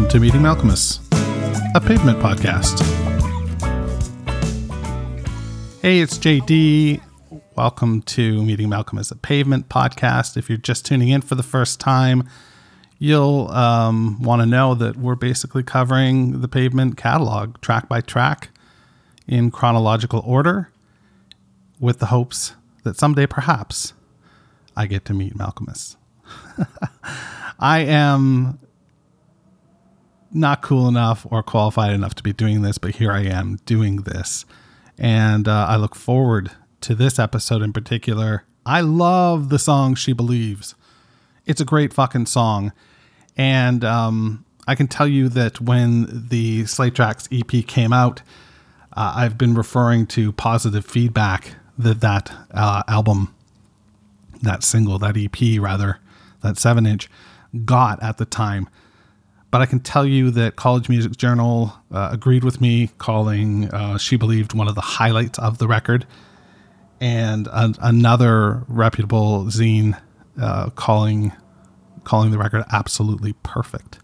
Welcome to Meeting Malkmus, a pavement podcast. Hey, it's JD. Welcome to Meeting Malkmus, a pavement podcast. If you're just tuning in for the first time, you'll um, want to know that we're basically covering the pavement catalog track by track in chronological order with the hopes that someday perhaps I get to meet Malkmus. I am not cool enough or qualified enough to be doing this, but here I am doing this. And uh, I look forward to this episode in particular. I love the song She Believes. It's a great fucking song. And um, I can tell you that when the Slay Tracks EP came out, uh, I've been referring to positive feedback that that uh, album, that single, that EP rather, that seven inch, got at the time. But I can tell you that College Music Journal uh, agreed with me, calling uh, She Believed one of the highlights of the record. And an, another reputable zine uh, calling calling the record absolutely perfect.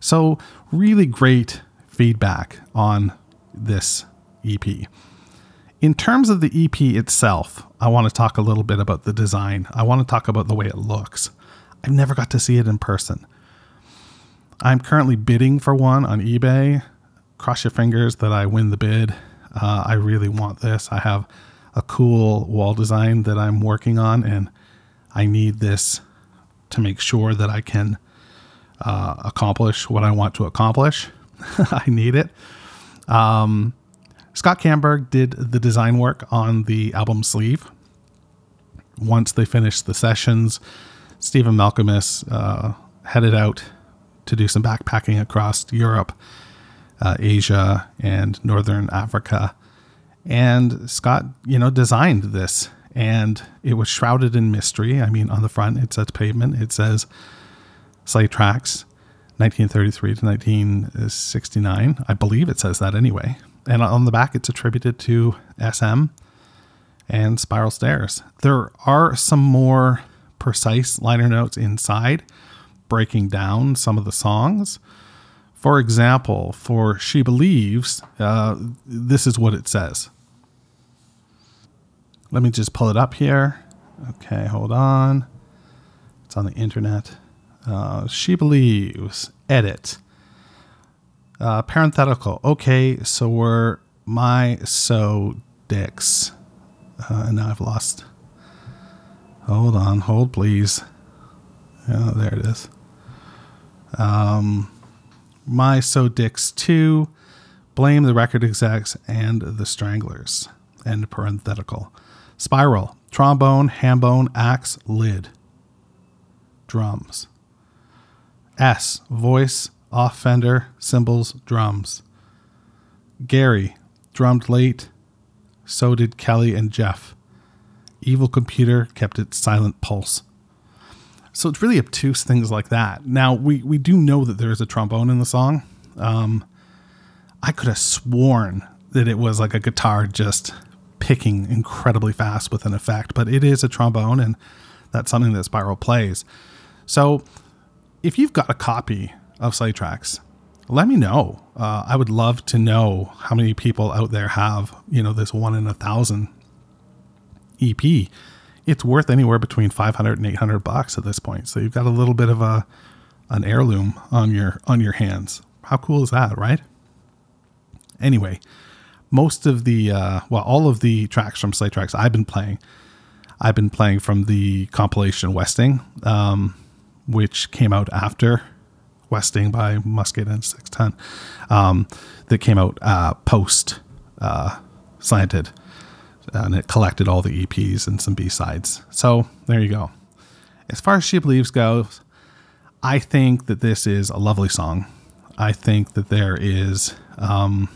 So, really great feedback on this EP. In terms of the EP itself, I want to talk a little bit about the design. I want to talk about the way it looks. I've never got to see it in person. I'm currently bidding for one on eBay. Cross your fingers that I win the bid. Uh, I really want this. I have a cool wall design that I'm working on, and I need this to make sure that I can uh, accomplish what I want to accomplish. I need it. Um, Scott Kannberg did the design work on the album sleeve. Once they finished the sessions, Stephen Malkmus uh, headed out to do some backpacking across Europe, uh, Asia, and Northern Africa. And Scott, you know, designed this and it was shrouded in mystery. I mean, on the front it says pavement, it says Slay Tracks, 1933 to 1969. I believe it says that anyway. And on the back, it's attributed to SM and Spiral Stairs. There are some more precise liner notes inside, breaking down some of the songs. For example, for She Believes, uh, this is what it says. Let me just pull it up here. Okay, hold on. It's on the internet. Uh, she believes. Edit. Uh, parenthetical. Okay, so we're my so dicks. Uh, and now I've lost. Hold on, hold please. Oh, there it is. Um, my so dicks two. Blame the record execs and the stranglers. End parenthetical. Spiral, trombone, hambone, axe, lid. Drums. S, voice, off fender, cymbals, drums. Gary, drummed late. So did Kelly and Jeff. Evil Computer kept its silent pulse. So it's really obtuse things like that. Now, we, we do know that there is a trombone in the song. Um, I could have sworn that it was like a guitar just picking incredibly fast with an effect, but it is a trombone and that's something that Spiral plays. So if you've got a copy of Slay Tracks, let me know. Uh, I would love to know how many people out there have, you know, this one in a thousand EP. It's worth anywhere between 500 and 800 bucks at this point. So you've got a little bit of a, an heirloom on your, on your hands. How cool is that, right? Anyway, most of the uh, well, all of the tracks from Slay Tracks I've been playing, I've been playing from the compilation Westing, um, which came out after Westing by Musket and Sextant, um, that came out uh, post uh, Slanted, and it collected all the EPs and some B sides. So there you go. As far as She Believes goes, I think that this is a lovely song. I think that there is. Um,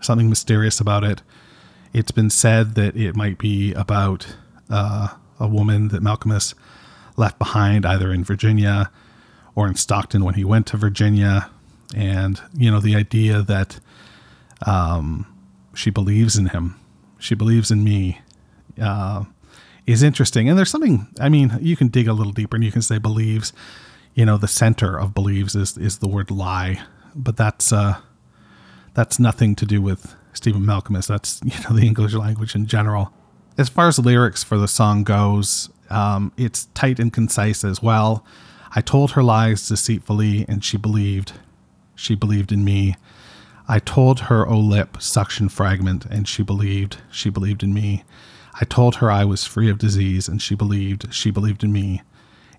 something mysterious about it. It's been said that it might be about uh, a woman that Malkmus left behind either in Virginia or in Stockton when he went to Virginia. And, you know, the idea that um, she believes in him, she believes in me, uh, is interesting. And there's something, I mean, you can dig a little deeper and you can say believes, you know, the center of believes is, is the word lie but that's uh, that's nothing to do with Stephen Malkmus. That's you know the English language in general. As far as the lyrics for the song goes, um, it's tight and concise as well. I told her lies deceitfully, and she believed. She believed in me. I told her, O lip, suction fragment, and she believed. She believed in me. I told her I was free of disease, and she believed. She believed in me.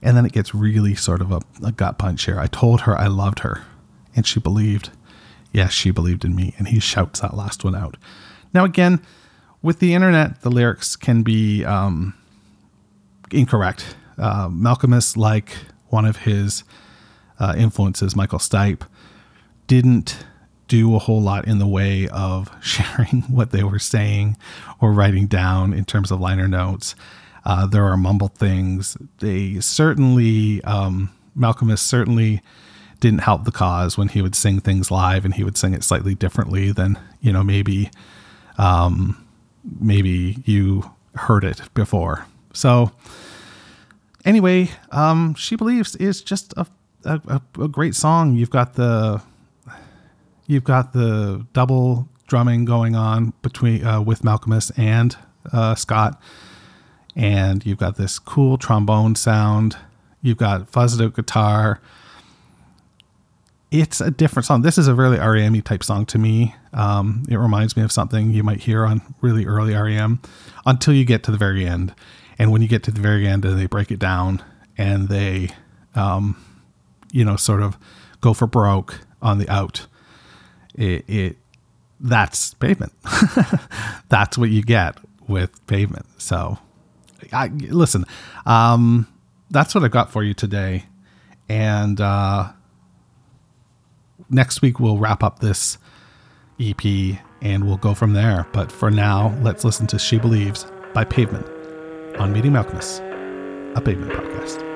And then it gets really sort of a, a gut punch here. I told her I loved her, and she believed. Yes, she believed in me. And he shouts that last one out. Now, again, with the internet, the lyrics can be um, incorrect. Uh, Malkmus, like one of his uh, influences, Michael Stipe, didn't do a whole lot in the way of sharing what they were saying or writing down in terms of liner notes. Uh, there are mumble things. They certainly, um, Malkmus certainly didn't help the cause when he would sing things live and he would sing it slightly differently than, you know, maybe, um, maybe you heard it before. So, anyway, um, She Believes is just a, a, a great song. You've got the, you've got the double drumming going on between uh, with Malkmus and uh, Scott, and you've got this cool trombone sound. You've got fuzzed out guitar. It's a different song. This is a really REM type song to me. Um, it reminds me of something you might hear on really early REM until you get to the very end. And when you get to the very end and they break it down and they, um, you know, sort of go for broke on the out, it, it that's pavement. that's what you get with pavement. So, I listen. Um, that's what I got for you today, and uh, next week we'll wrap up this EP and we'll go from there. But for now, let's listen to "She Believes" by Pavement on Meeting Malkmus, a pavement podcast.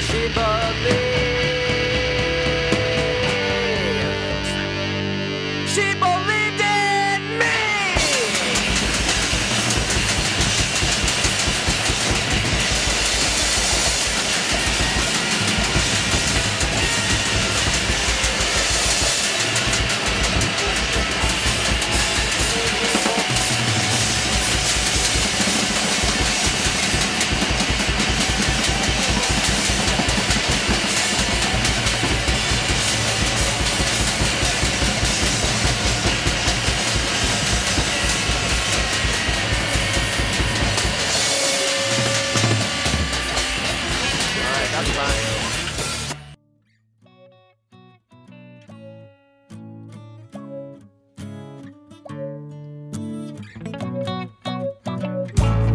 she bought me.